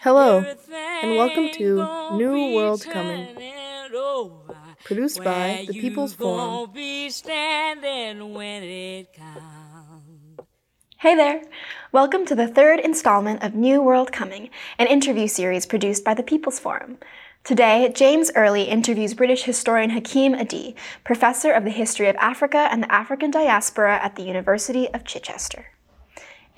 Hello, and welcome to New World Coming, produced by the People's Forum. Hey there! Welcome to the third installment of New World Coming, an interview series produced by the People's Forum. Today, James Early interviews British historian Hakim Adi, professor of the history of Africa and the African diaspora at the University of Chichester.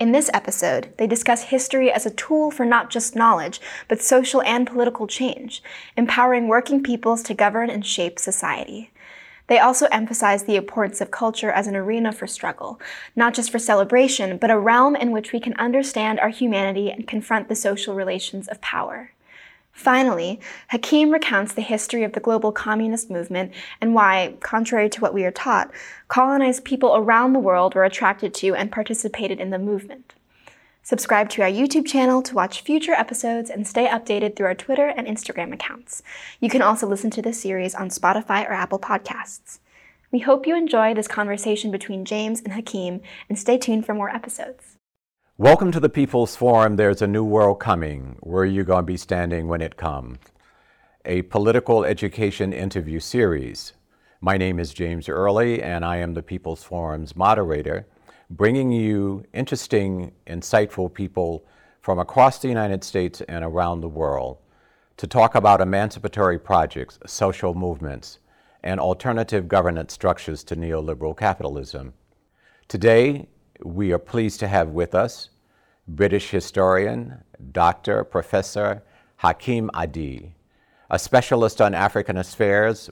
In this episode, they discuss history as a tool for not just knowledge, but social and political change, empowering working peoples to govern and shape society. They also emphasize the importance of culture as an arena for struggle, not just for celebration, but a realm in which we can understand our humanity and confront the social relations of power. Finally, Hakim recounts the history of the global communist movement and why, contrary to what we are taught, colonized people around the world were attracted to and participated in the movement. Subscribe to our YouTube channel to watch future episodes and stay updated through our Twitter and Instagram accounts. You can also listen to this series on Spotify or Apple Podcasts. We hope you enjoy this conversation between James and Hakim and stay tuned for more episodes. Welcome to the People's Forum. There's a new world coming. Where are you going to be standing when it comes? A political education interview series. My name is James Early, and I am the People's Forum's moderator, bringing you interesting, insightful people from across the United States and around the world to talk about emancipatory projects, social movements, and alternative governance structures to neoliberal capitalism. Today, we are pleased to have with us British historian, Dr. Professor Hakim Adi, a specialist on African affairs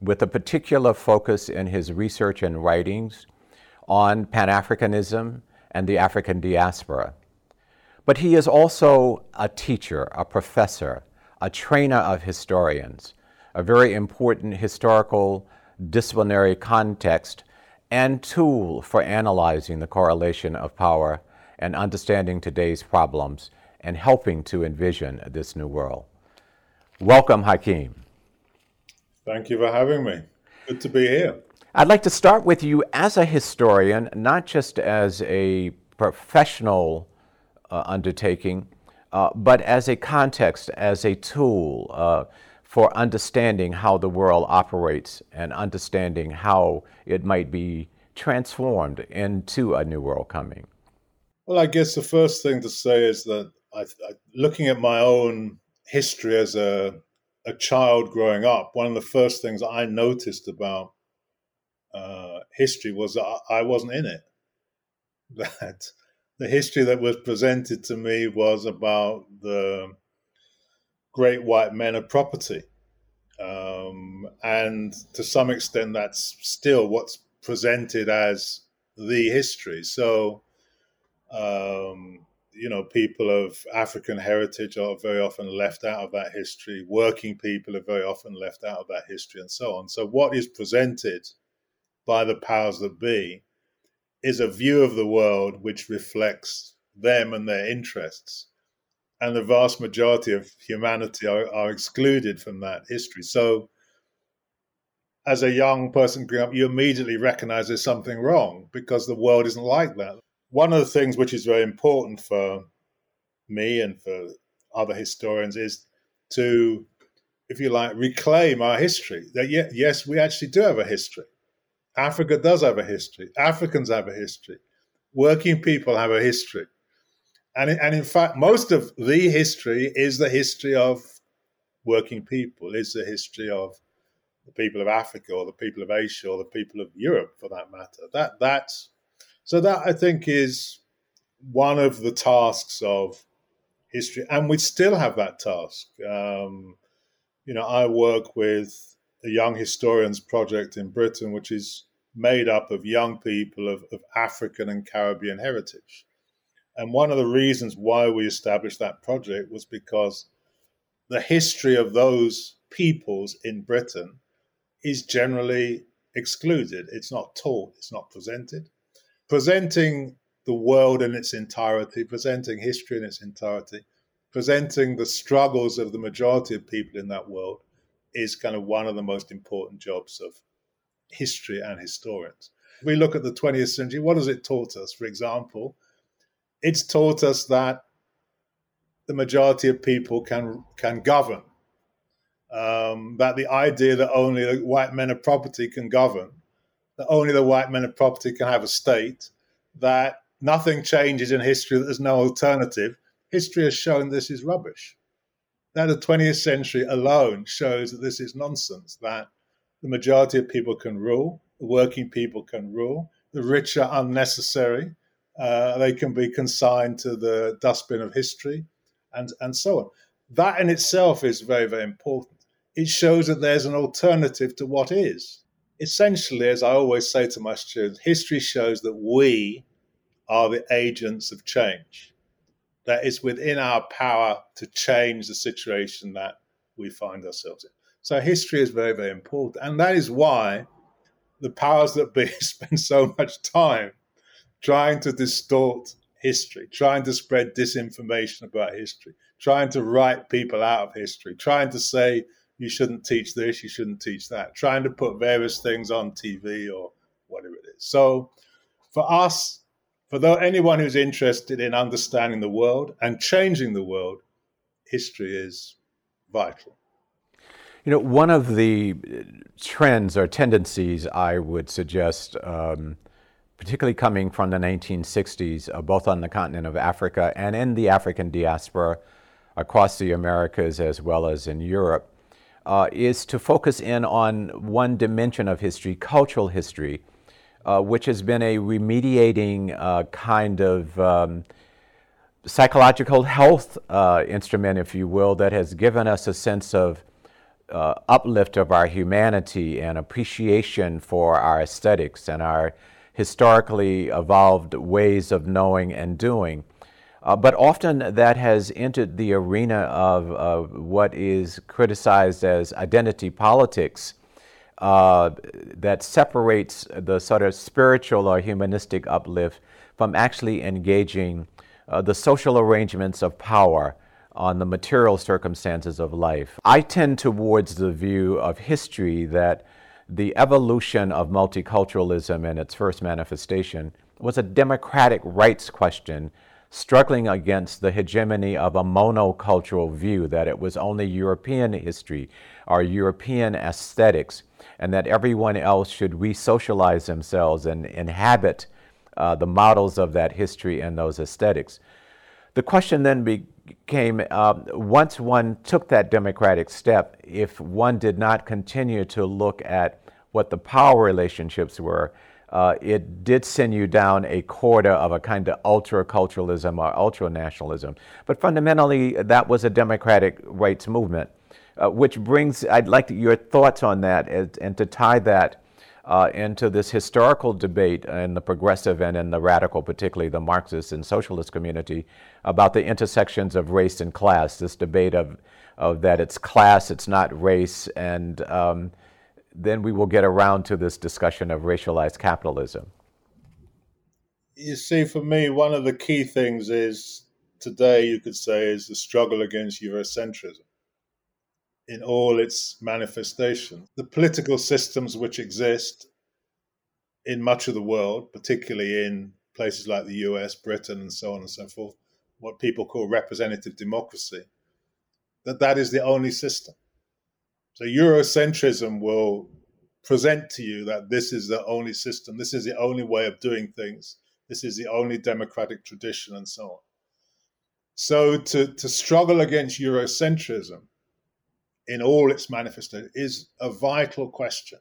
with a particular focus in his research and writings on Pan Africanism and the African diaspora. But he is also a teacher, a professor, a trainer of historians, a very important historical disciplinary context and tool for analyzing the correlation of power and understanding today's problems and helping to envision this new world. Welcome, Hakim. Thank you for having me. Good to be here. I'd like to start with you as a historian, not just as a professional uh, undertaking, uh, but as a context, as a tool uh, for understanding how the world operates and understanding how it might be transformed into a new world coming? Well, I guess the first thing to say is that I, I, looking at my own history as a, a child growing up, one of the first things I noticed about uh, history was that I wasn't in it. That the history that was presented to me was about the great white men of property. Um, and to some extent, that's still what's presented as the history. So, um, you know, people of African heritage are very often left out of that history. Working people are very often left out of that history, and so on. So, what is presented by the powers that be is a view of the world which reflects them and their interests and the vast majority of humanity are, are excluded from that history. So, as a young person growing up, you immediately recognize there's something wrong because the world isn't like that. One of the things which is very important for me and for other historians is to, if you like, reclaim our history. That yes, we actually do have a history. Africa does have a history. Africans have a history. Working people have a history and and in fact, most of the history is the history of working people. Is the history of the people of Africa or the people of Asia or the people of Europe, for that matter. That that's so that I think is one of the tasks of history, and we still have that task. Um, you know, I work with the Young Historians Project in Britain, which is made up of young people of, of African and Caribbean heritage. And one of the reasons why we established that project was because the history of those peoples in Britain is generally excluded. It's not taught, it's not presented. Presenting the world in its entirety, presenting history in its entirety, presenting the struggles of the majority of people in that world is kind of one of the most important jobs of history and historians. If we look at the 20th century, what has it taught us? For example, it's taught us that the majority of people can can govern. Um, that the idea that only the white men of property can govern, that only the white men of property can have a state, that nothing changes in history, that there's no alternative. History has shown this is rubbish. That the 20th century alone shows that this is nonsense, that the majority of people can rule, the working people can rule, the rich are unnecessary, uh, they can be consigned to the dustbin of history, and, and so on. That in itself is very, very important. It shows that there's an alternative to what is. Essentially, as I always say to my students, history shows that we are the agents of change. That it's within our power to change the situation that we find ourselves in. So history is very, very important. And that is why the powers that be spend so much time trying to distort history, trying to spread disinformation about history, trying to write people out of history, trying to say you shouldn't teach this, you shouldn't teach that, trying to put various things on TV or whatever it is. So for us, for though anyone who's interested in understanding the world and changing the world, history is vital. You know, one of the trends or tendencies I would suggest um, particularly coming from the 1960s, uh, both on the continent of Africa and in the African diaspora across the Americas as well as in Europe, uh, is to focus in on one dimension of history, cultural history, uh, which has been a remediating uh, kind of um, psychological health uh, instrument, if you will, that has given us a sense of uh, uplift of our humanity and appreciation for our aesthetics and our historically evolved ways of knowing and doing. Uh, but often that has entered the arena of, of what is criticized as identity politics uh, that separates the sort of spiritual or humanistic uplift from actually engaging uh, the social arrangements of power on the material circumstances of life. I tend towards the view of history that the evolution of multiculturalism in its first manifestation was a democratic rights question struggling against the hegemony of a monocultural view that it was only European history or European aesthetics, and that everyone else should re socialize themselves and inhabit uh, the models of that history and those aesthetics. The question then became uh, once one took that democratic step, if one did not continue to look at what the power relationships were, uh, it did send you down a quarter of a kind of ultra culturalism or ultra nationalism. But fundamentally, that was a democratic rights movement, uh, which brings, I'd like your thoughts on that and, and to tie that uh, into this historical debate in the progressive and in the radical, particularly the Marxist and socialist community, about the intersections of race and class. This debate of, of that it's class, it's not race, and um, then we will get around to this discussion of racialized capitalism. You see, for me, one of the key things is today, you could say, is the struggle against Eurocentrism in all its manifestations. The political systems which exist in much of the world, particularly in places like the US, Britain, and so on and so forth, what people call representative democracy, that that is the only system. So Eurocentrism will present to you that this is the only system, this is the only way of doing things, this is the only democratic tradition, and so on. So to, to struggle against Eurocentrism in all its manifestations is a vital question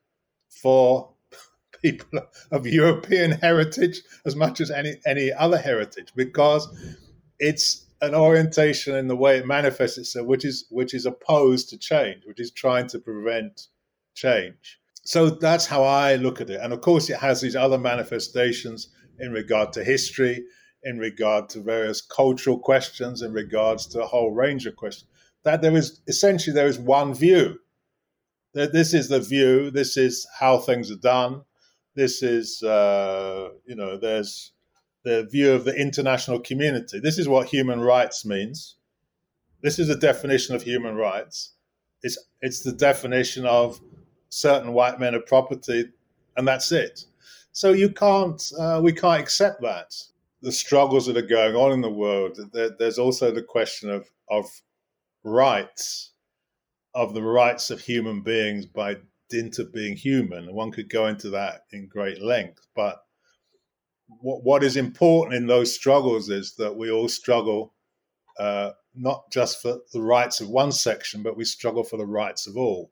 for people of European heritage as much as any, any other heritage, because it's an orientation in the way it manifests itself, which is which is opposed to change, which is trying to prevent change. So that's how I look at it. And of course, it has these other manifestations in regard to history, in regard to various cultural questions, in regards to a whole range of questions that there is essentially there is one view. That this is the view. This is how things are done. This is uh, you know there's the view of the international community. This is what human rights means. This is the definition of human rights. It's it's the definition of certain white men of property, and that's it. So you can't uh, we can't accept that. the struggles that are going on in the world, there, there's also the question of of rights, of the rights of human beings by dint of being human. One could go into that in great length, but what, what is important in those struggles is that we all struggle uh, not just for the rights of one section, but we struggle for the rights of all.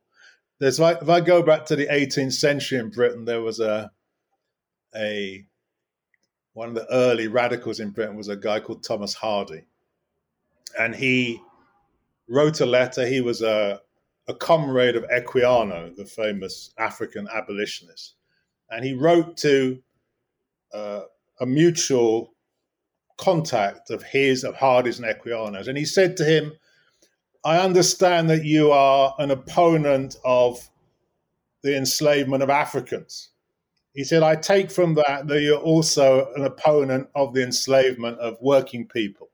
There's like if I go back to the 18th century in Britain, there was a a one of the early radicals in Britain was a guy called Thomas Hardy, and he wrote a letter. He was a a comrade of Equiano, the famous African abolitionist, and he wrote to uh, a mutual contact of his, of Hardy's and Equiano's. And he said to him, I understand that you are an opponent of the enslavement of Africans. He said, I take from that that you're also an opponent of the enslavement of working people.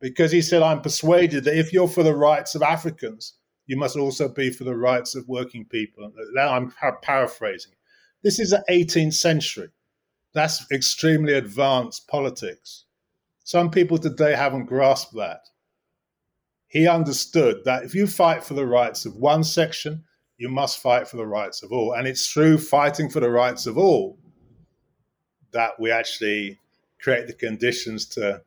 Because he said, I'm persuaded that if you're for the rights of Africans, you must also be for the rights of working people. Now I'm paraphrasing. This is the 18th century. That's extremely advanced politics. Some people today haven't grasped that. He understood that if you fight for the rights of one section, you must fight for the rights of all. And it's through fighting for the rights of all that we actually create the conditions to,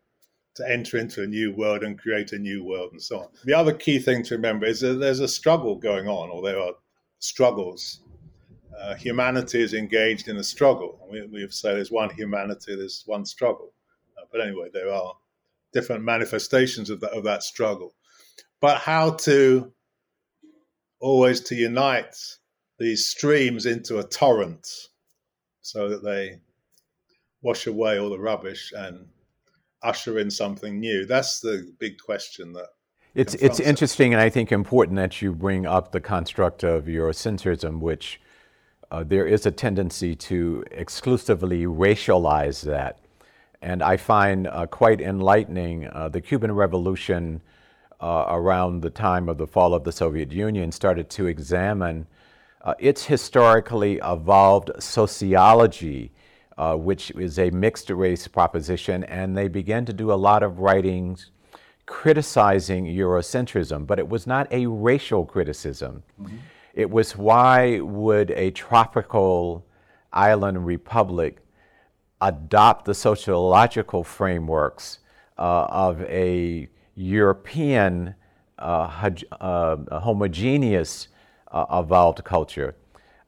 to enter into a new world and create a new world and so on. The other key thing to remember is that there's a struggle going on, or there are struggles uh, humanity is engaged in a struggle. We, we've said there's one humanity, there's one struggle. Uh, but anyway, there are different manifestations of that, of that struggle. But how to always to unite these streams into a torrent so that they wash away all the rubbish and usher in something new. That's the big question that it's it's interesting and I think important that you bring up the construct of Eurocentrism, which uh, there is a tendency to exclusively racialize that. And I find uh, quite enlightening uh, the Cuban Revolution uh, around the time of the fall of the Soviet Union started to examine uh, its historically evolved sociology, uh, which is a mixed race proposition, and they began to do a lot of writings criticizing Eurocentrism, but it was not a racial criticism. Mm-hmm. It was why would a tropical island republic adopt the sociological frameworks uh, of a European uh, uh, homogeneous uh, evolved culture,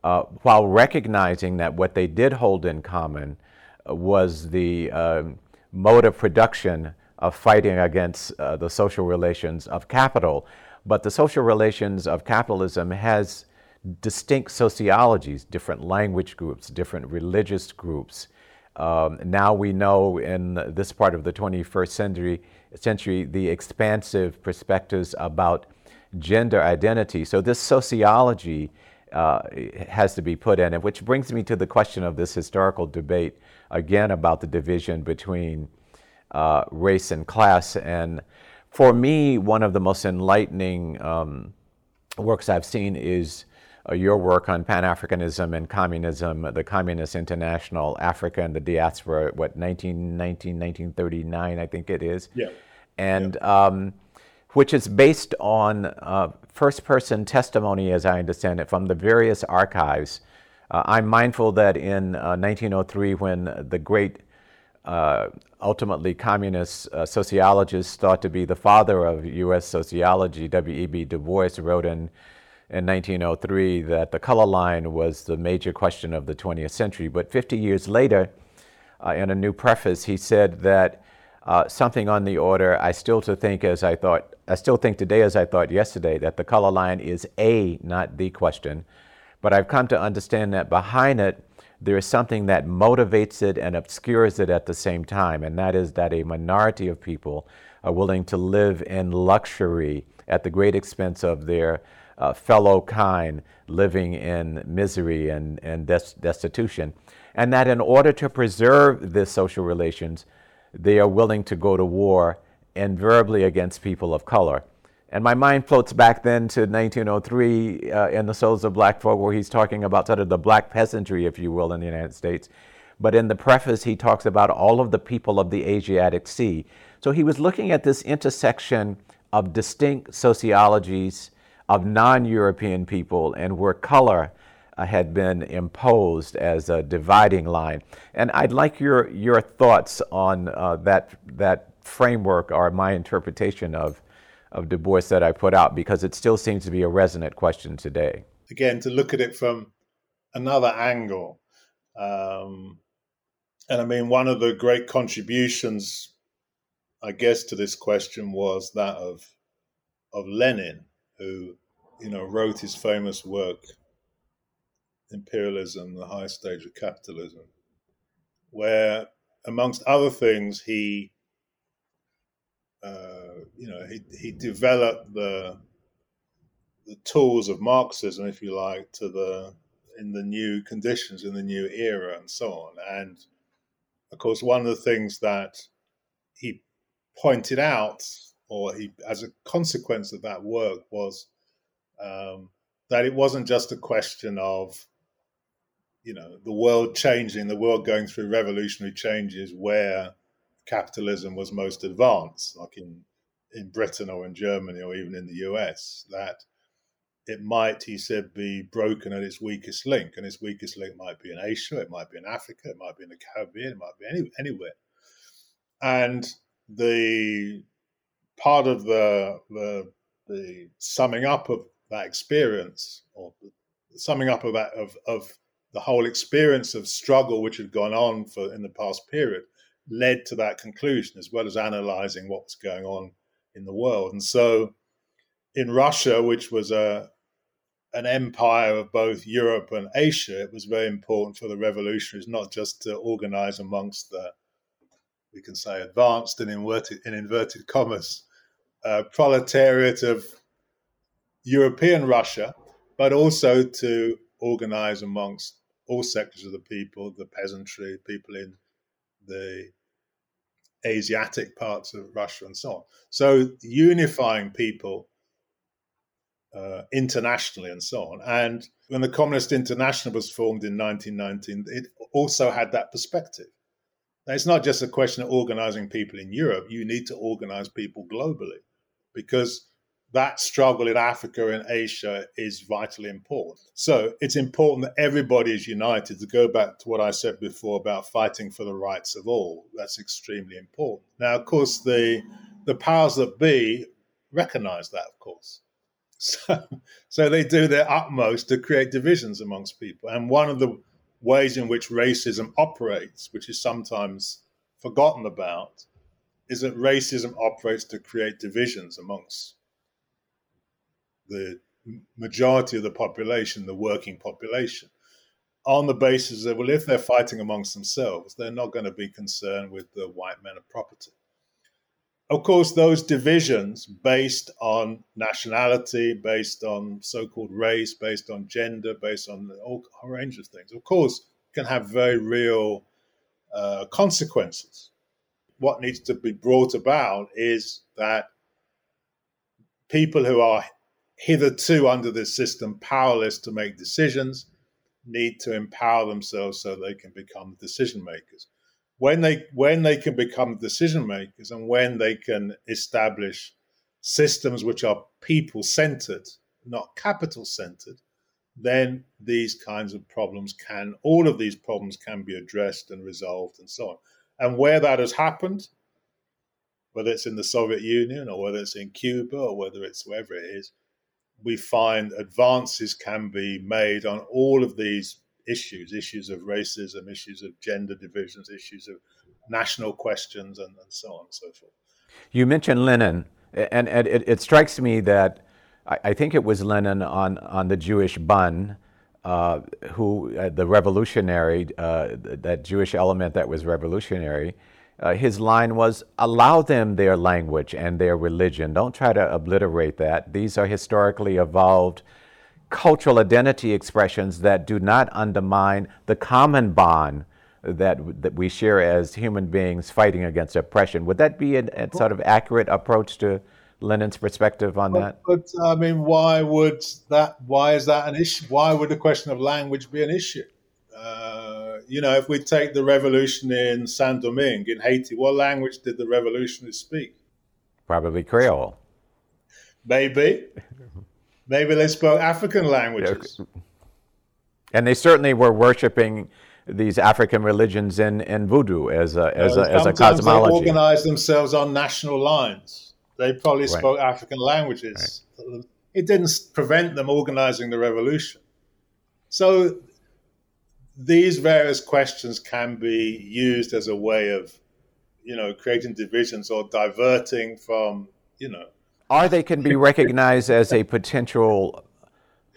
uh, while recognizing that what they did hold in common was the um, mode of production of fighting against uh, the social relations of capital but the social relations of capitalism has distinct sociologies, different language groups, different religious groups. Um, now we know in this part of the 21st century, century the expansive perspectives about gender identity. So this sociology uh, has to be put in, and which brings me to the question of this historical debate again about the division between uh, race and class. And for me, one of the most enlightening um, works I've seen is uh, your work on Pan Africanism and communism, the Communist International, Africa and the Diaspora, what, 1919, 1939, I think it is. Yeah. And yeah. Um, which is based on uh, first person testimony, as I understand it, from the various archives. Uh, I'm mindful that in 1903, uh, when the great uh, ultimately communist uh, sociologists thought to be the father of U.S. sociology, W.E.B. Du Bois wrote in, in 1903 that the color line was the major question of the 20th century. But 50 years later, uh, in a new preface, he said that something on the order, I still to think as I thought, I still think today as I thought yesterday, that the color line is a, not the question. But I've come to understand that behind it, there is something that motivates it and obscures it at the same time, and that is that a minority of people are willing to live in luxury at the great expense of their uh, fellow kind living in misery and, and des- destitution. And that in order to preserve these social relations, they are willing to go to war invariably against people of color. And my mind floats back then to 1903 uh, in The Souls of Black Folk, where he's talking about sort of the black peasantry, if you will, in the United States. but in the preface, he talks about all of the people of the Asiatic Sea. So he was looking at this intersection of distinct sociologies of non European people and where color uh, had been imposed as a dividing line. And I'd like your, your thoughts on uh, that, that framework or my interpretation of, of Du Bois that I put out because it still seems to be a resonant question today. Again, to look at it from another angle. Um, and I mean, one of the great contributions, I guess, to this question was that of of Lenin, who, you know, wrote his famous work, Imperialism, the High Stage of Capitalism, where, amongst other things, he, uh, you know, he, he developed the the tools of Marxism, if you like, to the in the new conditions, in the new era, and so on. And of course, one of the things that he pointed out, or he, as a consequence of that work, was um, that it wasn't just a question of, you know, the world changing, the world going through revolutionary changes where capitalism was most advanced, like in in Britain or in Germany or even in the US. That it might, he said, be broken at its weakest link. And its weakest link might be in Asia, it might be in Africa, it might be in the Caribbean, it might be any, anywhere. And the part of the, the, the summing up of that experience, or the summing up of that of, of the whole experience of struggle which had gone on for in the past period, led to that conclusion, as well as analyzing what was going on in the world. And so, in Russia, which was a an empire of both Europe and Asia, it was very important for the revolutionaries not just to organize amongst the, we can say, advanced and inverted, in inverted commas, uh, proletariat of European Russia, but also to organize amongst all sectors of the people, the peasantry, people in the Asiatic parts of Russia, and so on. So unifying people uh, internationally and so on. And when the Communist International was formed in 1919, it also had that perspective. Now, it's not just a question of organizing people in Europe, you need to organize people globally because that struggle in Africa and Asia is vitally important. So it's important that everybody is united. To go back to what I said before about fighting for the rights of all, that's extremely important. Now, of course, the the powers that be recognize that, of course. So, so they do their utmost to create divisions amongst people. And one of the ways in which racism operates, which is sometimes forgotten about, is that racism operates to create divisions amongst the majority of the population, the working population, on the basis that, well, if they're fighting amongst themselves, they're not going to be concerned with the white men of property of course, those divisions based on nationality, based on so called race, based on gender, based on all, range of things, of course, can have very real uh, consequences. What needs to be brought about is that people who are hitherto under this system powerless to make decisions need to empower themselves so they can become decision makers when they when they can become decision makers and when they can establish systems which are people centered, not capital centered, then these kinds of problems can all of these problems can be addressed and resolved and so on. And where that has happened, whether it's in the Soviet Union or whether it's in Cuba or whether it's wherever it is, we find advances can be made on all of these issues issues of racism, issues of gender divisions, issues of national questions, and, and so on and so forth. You mentioned Lenin, and, and it, it, strikes me that I, I, think it was Lenin on, on the Jewish Bund. Uh, who uh, the revolutionary, uh, that Jewish element that was revolutionary, uh, his line was allow them their language and their religion. Don't try to obliterate that. These are historically evolved cultural identity expressions that do not undermine the common bond that, that we share as human beings fighting against oppression. Would that be a, a sort of accurate approach to Lenin's perspective on but, that? But I mean, why would that? Why is that an issue? Why would the question of language be an issue? Uh, You know, if we take the revolution in Saint Domingue in Haiti, what language did the revolutionists speak? Probably Creole. Maybe. Maybe they spoke African languages. And they certainly were worshiping these African religions in, in voodoo as a, as, a, as a cosmology. They organized themselves on national lines. They probably right. spoke African languages. Right. It didn't prevent them organizing the revolution. So these various questions can be used as a way of, you know, creating divisions or diverting from, you know. Or they can be recognized as a potential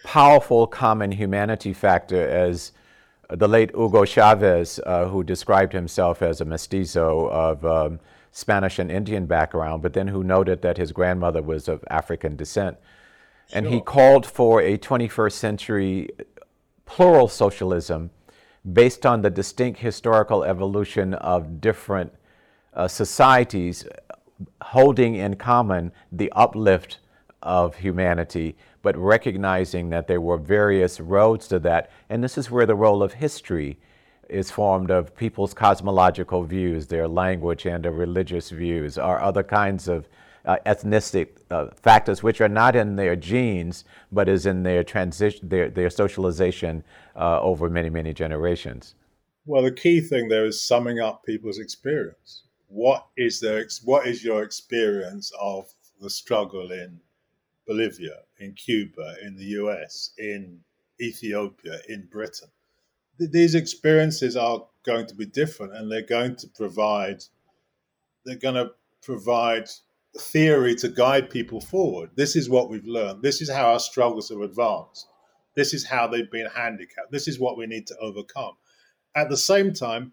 powerful common humanity factor as the late Hugo Chavez, uh, who described himself as a mestizo of um, Spanish and Indian background, but then who noted that his grandmother was of African descent. Sure. And he called for a 21st century plural socialism based on the distinct historical evolution of different uh, societies holding in common the uplift of humanity, but recognizing that there were various roads to that. And this is where the role of history is formed of people's cosmological views, their language and their religious views, or other kinds of uh, ethnistic uh, factors which are not in their genes, but is in their transition, their, their socialization uh, over many, many generations. Well, the key thing there is summing up people's experience. What is their, what is your experience of the struggle in Bolivia, in Cuba, in the US, in Ethiopia, in Britain? These experiences are going to be different, and they're going to provide, they're going to provide theory to guide people forward. This is what we've learned. This is how our struggles have advanced. This is how they've been handicapped. This is what we need to overcome. At the same time,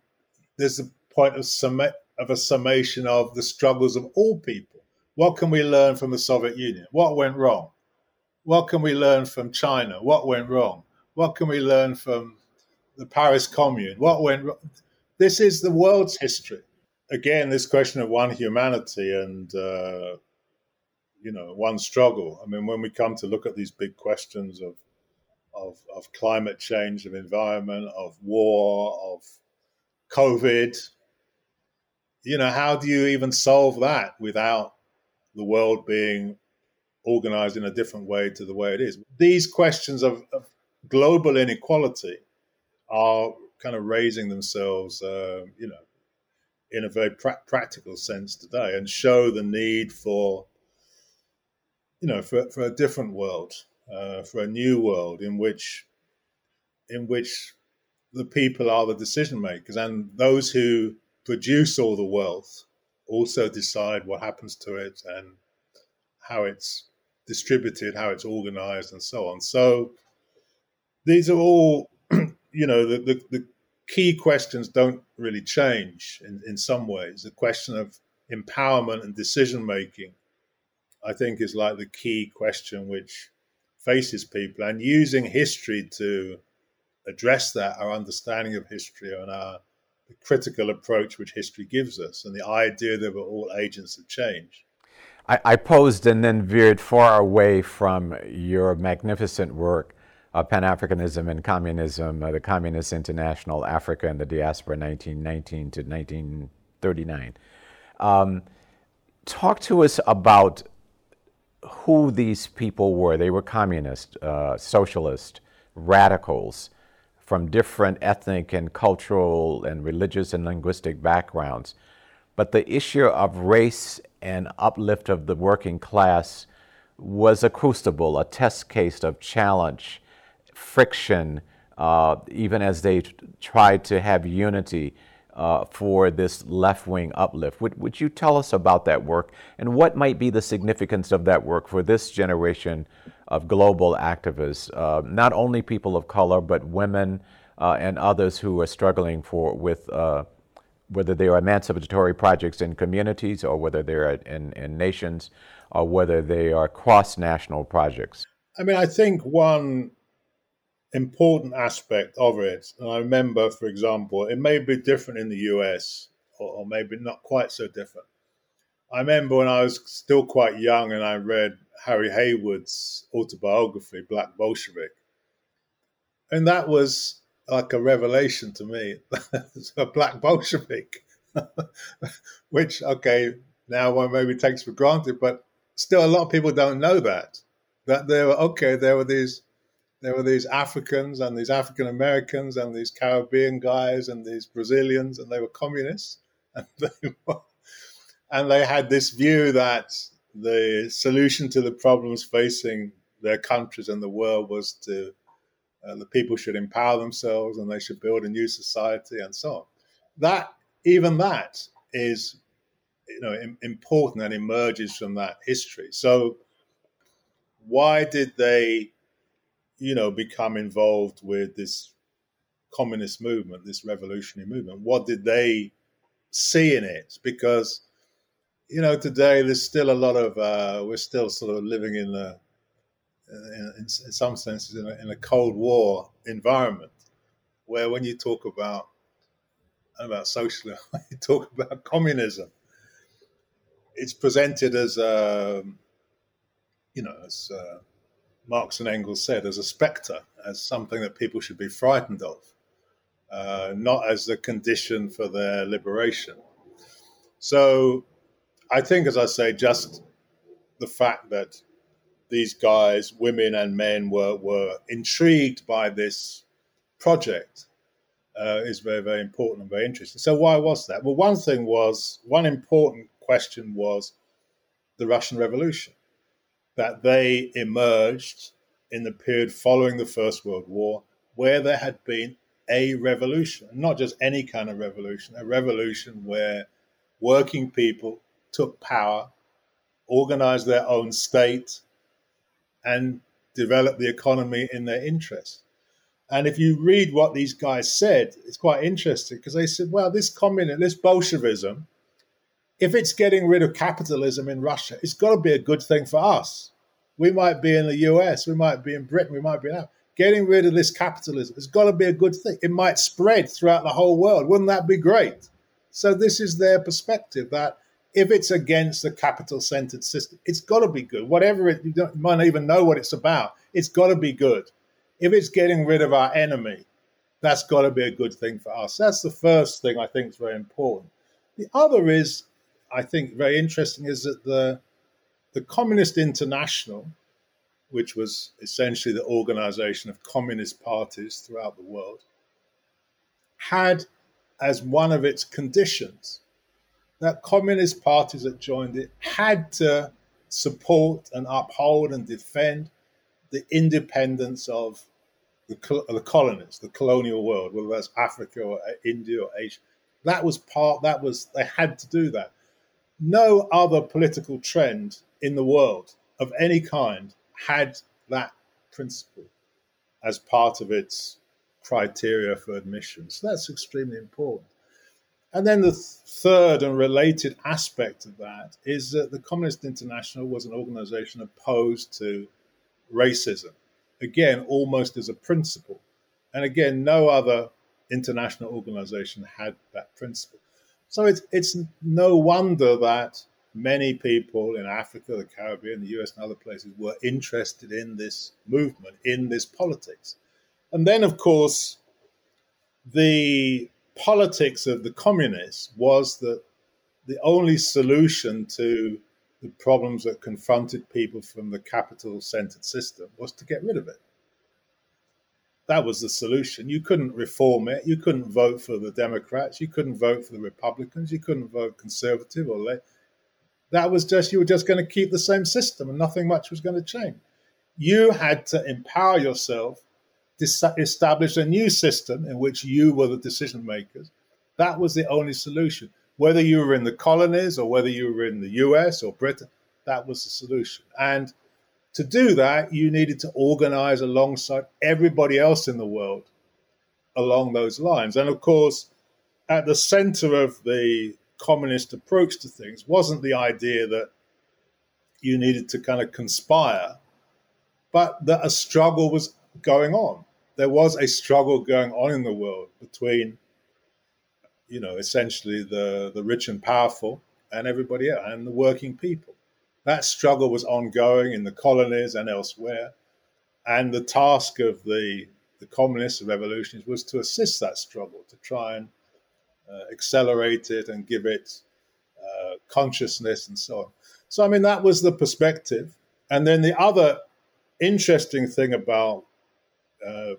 there's a point of, summa- of a summation of the struggles of all people. What can we learn from the Soviet Union? What went wrong? What can we learn from China? What went wrong? What can we learn from the Paris Commune? What went wrong? This is the world's history again, this question of one humanity and uh, you know one struggle. I mean, when we come to look at these big questions of of, of climate change, of environment, of war, of COVID, you know, how do you even solve that without the world being organized in a different way to the way it is? These questions of, of global inequality are kind of raising themselves, uh, you know, in a very pra- practical sense today and show the need for you know for, for a different world uh, for a new world in which in which the people are the decision makers and those who produce all the wealth also decide what happens to it and how it's distributed how it's organized and so on. So these are all you know the, the, the key questions don't really change in, in some ways. The question of empowerment and decision making, I think, is like the key question which faces people. And using history to address that, our understanding of history and our critical approach which history gives us, and the idea that we're all agents of change. I posed and then veered far away from your magnificent work uh, Pan Africanism and Communism, uh, the Communist International, Africa and the Diaspora, 1919 to 1939. Um, talk to us about who these people were. They were communist, uh, socialist, radicals from different ethnic and cultural and religious and linguistic backgrounds. But the issue of race and uplift of the working class was a crucible, a test case of challenge friction, uh, even as they tried to have unity uh, for this left wing uplift. Would, would you tell us about that work and what might be the significance of that work for this generation of global activists, uh, not only people of color, but women uh, and others who are struggling for with uh, whether they are emancipatory projects in communities or whether they're in, in nations or whether they are cross national projects? I mean, I think one important aspect of it. And I remember, for example, it may be different in the US or, or, maybe not quite so different. I remember when I was still quite young and I read Harry Haywood's autobiography, Black Bolshevik. And that was like a revelation to me. a black Bolshevik, which okay now one maybe takes for granted, but still a lot of people don't know that that there were okay there were these there were these Africans and these African Americans and these Caribbean guys and these Brazilians and they were communists and they were, and they had this view that the solution to the problems facing their countries and the world was to uh, the people should empower themselves and they should build a new society and so on. That even that is you know important and emerges from that history. So why did they you know become involved with this communist movement, this revolutionary movement? What did they see in it? Because you know today there's still a lot of uh, we're still sort of living in a in, in, some senses in a, in a Cold War environment, where when you talk about about socialism, you talk about communism. It's presented as, um, you know, as uh, Marx and Engels said, as a specter, as something that people should be frightened of, uh, not as the condition for their liberation. So, I think, as I say, just the fact that these guys, women and men, were, were intrigued by this project uh, is very, very important and very interesting. So, why was that? Well, one thing was, one important question was the Russian Revolution, that they emerged in the period following the First World War, where there had been a revolution, not just any kind of revolution, a revolution where working people took power, organized their own state, and developed the economy in their interest. And if you read what these guys said, it's quite interesting because they said, well, this communism, this Bolshevism, if it's getting rid of capitalism in Russia, it's got to be a good thing for us. We might be in the US, we might be in Britain, we might be out. Getting rid of this capitalism, it's got to be a good thing. It might spread throughout the whole world. Wouldn't that be great? So, this is their perspective that if it's against the capital centered system, it's got to be good. Whatever it, you, don't, you might not even know what it's about, it's got to be good. If it's getting rid of our enemy, that's got to be a good thing for us. That's the first thing I think is very important. The other is, I think, very interesting is that the the Communist International, which was essentially the organization of communist parties throughout the world, had as one of its conditions that communist parties that joined it had to support and uphold and defend the independence of the, the colonists, the colonial world, whether that's Africa or India or Asia. That was part, that was, they had to do that. No other political trend in the world of any kind had that principle as part of its criteria for admission. So that's extremely important. And then the third and related aspect of that is that the Communist International was an organization opposed to racism. Again, almost as a principle. And again, no other international organization had that principle. So it's, it's no wonder that many people in Africa, the Caribbean, the US, and other places were interested in this movement, in this politics. And then, of course, the politics of the communists was that the only solution to the problems that confronted people from the capital centered system was to get rid of it. That was the solution. You couldn't reform it. You couldn't vote for the Democrats. You couldn't vote for the Republicans. You couldn't vote conservative or. That was just, you were just going to keep the same system and nothing much was going to change. You had to empower yourself establish a new system in which you were the decision makers. That was the only solution. Whether you were in the colonies or whether you were in the US or Britain, that was the solution. And to do that, you needed to organize alongside everybody else in the world along those lines. And of course, at the center of the communist approach to things wasn't the idea that you needed to kind of conspire, but that a struggle was going on. There was a struggle going on in the world between, you know, essentially the, the rich and powerful and everybody else and the working people. That struggle was ongoing in the colonies and elsewhere. And the task of the the communists, the revolutionists, was to assist that struggle, to try and uh, accelerate it and give it uh, consciousness and so on. So, I mean, that was the perspective. And then the other interesting thing about uh,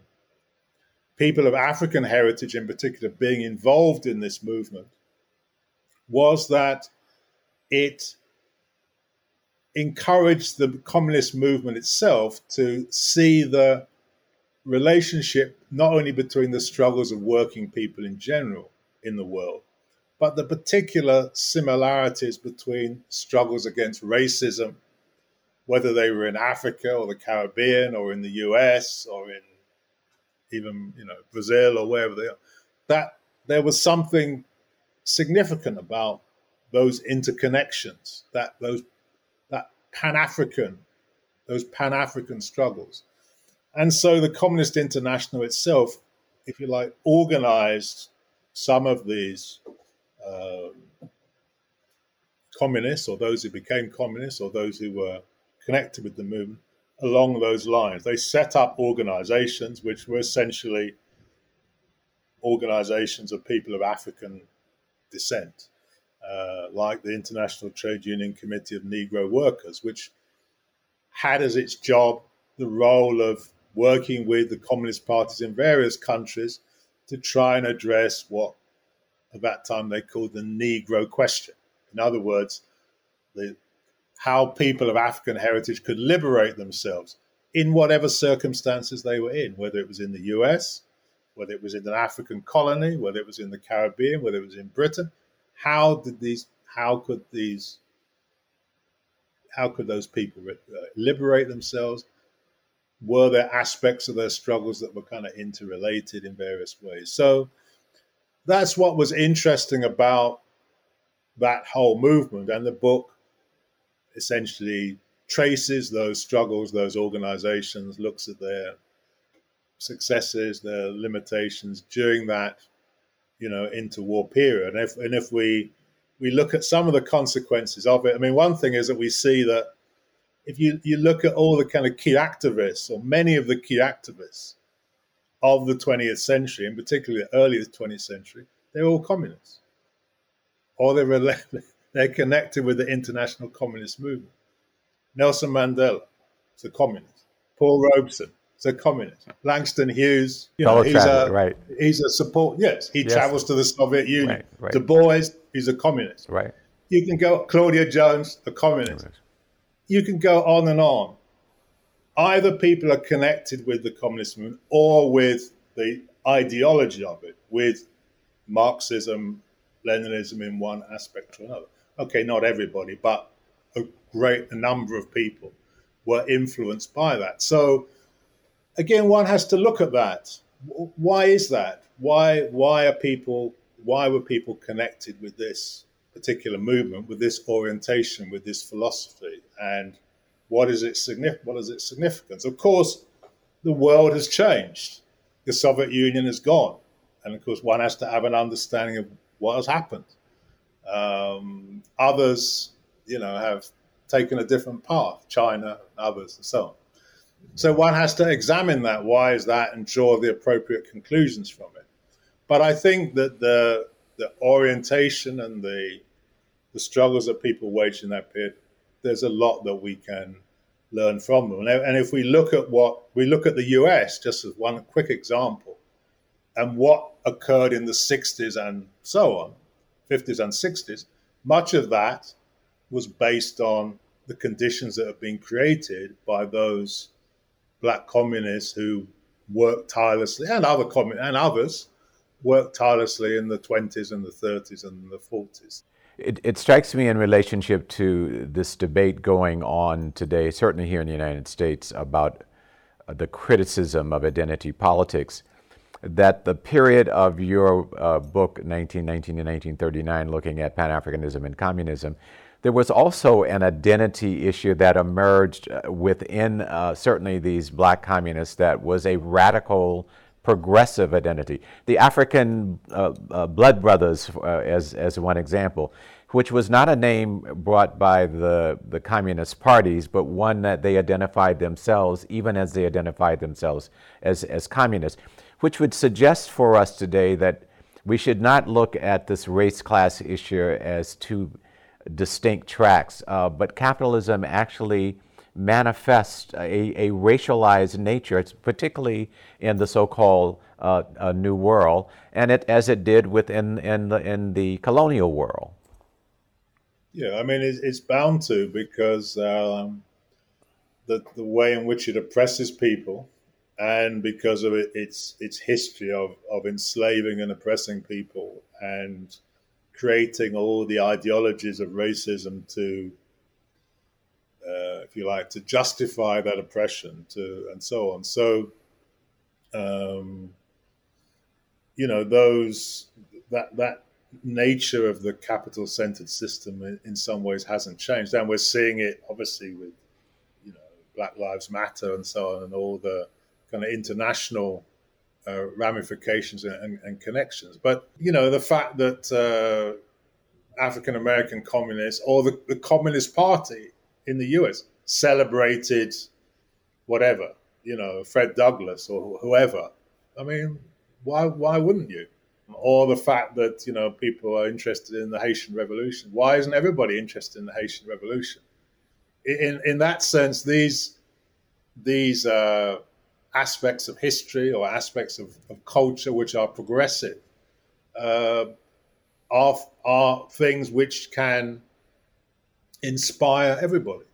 people of African heritage, in particular, being involved in this movement was that it encouraged the communist movement itself to see the relationship not only between the struggles of working people in general in the world, but the particular similarities between struggles against racism, whether they were in Africa or the Caribbean or in the US or in even you know Brazil or wherever they are, that there was something significant about those interconnections, that those Pan African, those Pan African struggles, and so the Communist International itself, if you like, organized some of these uh, communists or those who became communists or those who were connected with the movement along those lines. They set up organizations which were essentially organizations of people of African descent, uh, like the International Trade Union Committee of Negro Workers, which had as its job the role of working with the communist parties in various countries to try and address what at that time they called the Negro question. In other words, the, how people of African heritage could liberate themselves in whatever circumstances they were in, whether it was in the US, whether it was in an African colony, whether it was in the Caribbean, whether it was in Britain. How did these? How could these? How could those people uh, liberate themselves? Were there aspects of their struggles that were kind of interrelated in various ways? So that's what was interesting about that whole movement, and the book essentially traces those struggles, those organizations, looks at their successes, their limitations during that, you know, interwar period. And if, and if we we look at some of the consequences of it, I mean, one thing is that we see that if you, you look at all the kind of key activists, or many of the key activists of the 20th century, and particularly the early 20th century, they're all communists. Or they're, they're connected with the international communist movement. Nelson Mandela is a communist. Paul Robeson is a communist. Langston Hughes, you know, he's travel, a right. he's a support. Yes, he yes. travels to the Soviet Union. Right, right. Du Bois, he's a communist. Right. You can go Claudia Jones, a communist. You can go on and on. Either people are connected with the communist movement or with the ideology of it, with Marxism, Leninism in one aspect or another. Okay, not everybody, but a great number of people were influenced by that. So again, one has to look at that. Why is that? Why why are people why were people connected with this particular movement, with this orientation, with this philosophy, and what is its what is its significance? Of course, the world has changed. The Soviet Union is gone, and of course, one has to have an understanding of what has happened. Um, others, you know, have taken a different path, China, others, and so on. So one has to examine that. Why is that, and draw the appropriate conclusions from it. But I think that the the orientation and the the struggles that people waged in that period, there's a lot that we can learn from them. And if we look at what we look at the US, just as one quick example, and what occurred in the 60s and so on, 50s and 60s, much of that was based on the conditions that have been created by those black communists who worked tirelessly and other commun- and others worked tirelessly in the 20s and the 30s and the 40s. It, it, strikes me in relationship to this debate going on today, certainly here in the United States, about the criticism of identity politics that the period of your uh, book, 1919 to 1939, looking at Pan Africanism and communism, there was also an identity issue that emerged uh, within uh, certainly these black communists that was a radical progressive identity. The African uh, uh Blood Brothers, uh, as, as one example, which was not a name brought by the, the communist parties, but one that they identified themselves, even as they identified themselves as, as communists, which would suggest for us today that we should not look at this race class issue as two distinct tracks, uh, but capitalism actually manifests a, a, racialized nature, it's particularly in the so-called uh, uh, New World, and it, as it did within in the, in the colonial world. Yeah, I mean, it's, it's bound to because um, the, the way in which it oppresses people and because of it, its, its history of, of enslaving and oppressing people and creating all the ideologies of racism to, uh, if you like, to justify that oppression to, and so on. So, um, you know, those, that, that nature of the capital centered system in, in, some ways hasn't changed. And we're seeing it obviously with, you know, Black Lives Matter and so on, and all the kind of international uh, ramifications and, and, and, connections. But, you know, the fact that uh, African American communists or the, the Communist Party in the US celebrated whatever, you know, Fred Douglass or whoever. I mean, why, why wouldn't you? or the fact that you know people are interested in the Haitian Revolution. Why isn't everybody interested in the Haitian Revolution? In in that sense, these these uh, aspects of history or aspects of, of culture which are progressive uh, are are things which can inspire everybody.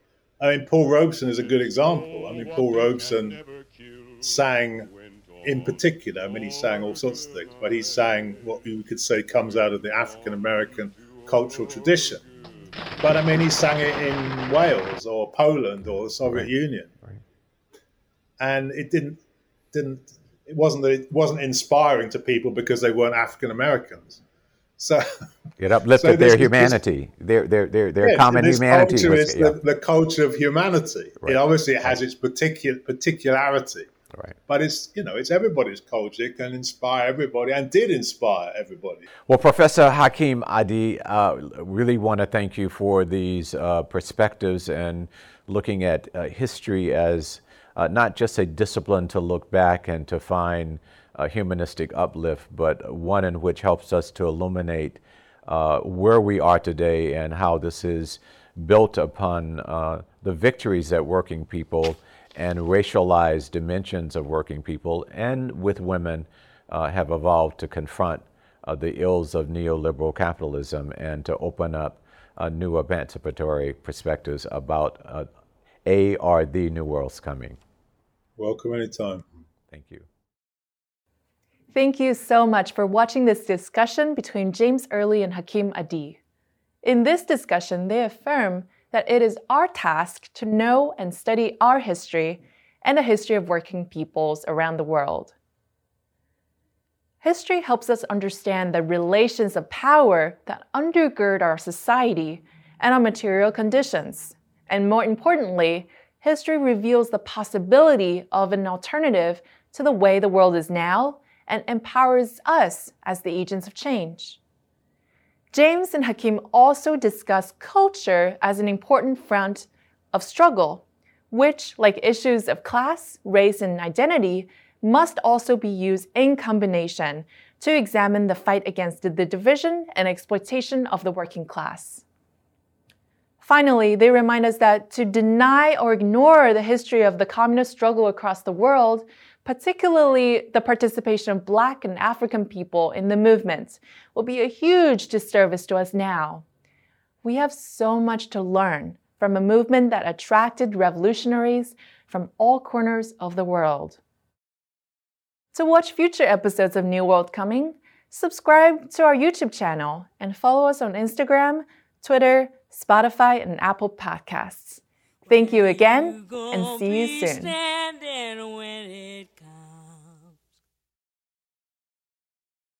I mean, Paul Robeson is a good example. I mean, Paul Robeson sang in particular, I mean, he's saying all sorts of things, but he's saying what you could say comes out of the African American cultural tradition. But I mean, he sang it in Wales or Poland or the Soviet right. Union, right. And it didn't didn't it wasn't that it wasn't inspiring to people because they weren't African Americans. So it uplifted so their humanity, this, their their their their common humanity. Culture was, is yeah. the, the, culture of humanity. Right. It obviously it has its particular particularity. Right. But it's you know it's everybody's culture. It can inspire everybody and did inspire everybody. Well, Professor Hakim Adi, uh, really want to thank you for these uh, perspectives and looking at uh, history as uh, not just a discipline to look back and to find a humanistic uplift, but one in which helps us to illuminate uh, where we are today and how this is built upon uh, the victories that working people and racialized dimensions of working people and with women uh, have evolved to confront uh, the ills of neoliberal capitalism and to open up uh, new emancipatory perspectives about a or the new world's coming. Welcome anytime. Thank you. Thank you so much for watching this discussion between James Early and Hakim Adi. In this discussion, they affirm that it is our task to know and study our history and the history of working peoples around the world. History helps us understand the relations of power that undergird our society and our material conditions. And more importantly, history reveals the possibility of an alternative to the way the world is now and empowers us as the agents of change. James and Hakim also discuss culture as an important front of struggle, which, like issues of class, race, and identity, must also be used in combination to examine the fight against the division and exploitation of the working class. Finally, they remind us that to deny or ignore the history of the communist struggle across the world particularly the participation of Black and African people in the movement, will be a huge disservice to us now. We have so much to learn from a movement that attracted revolutionaries from all corners of the world. To watch future episodes of New World Coming, subscribe to our YouTube channel and follow us on Instagram, Twitter, Spotify, and Apple Podcasts. Thank you again and see you soon.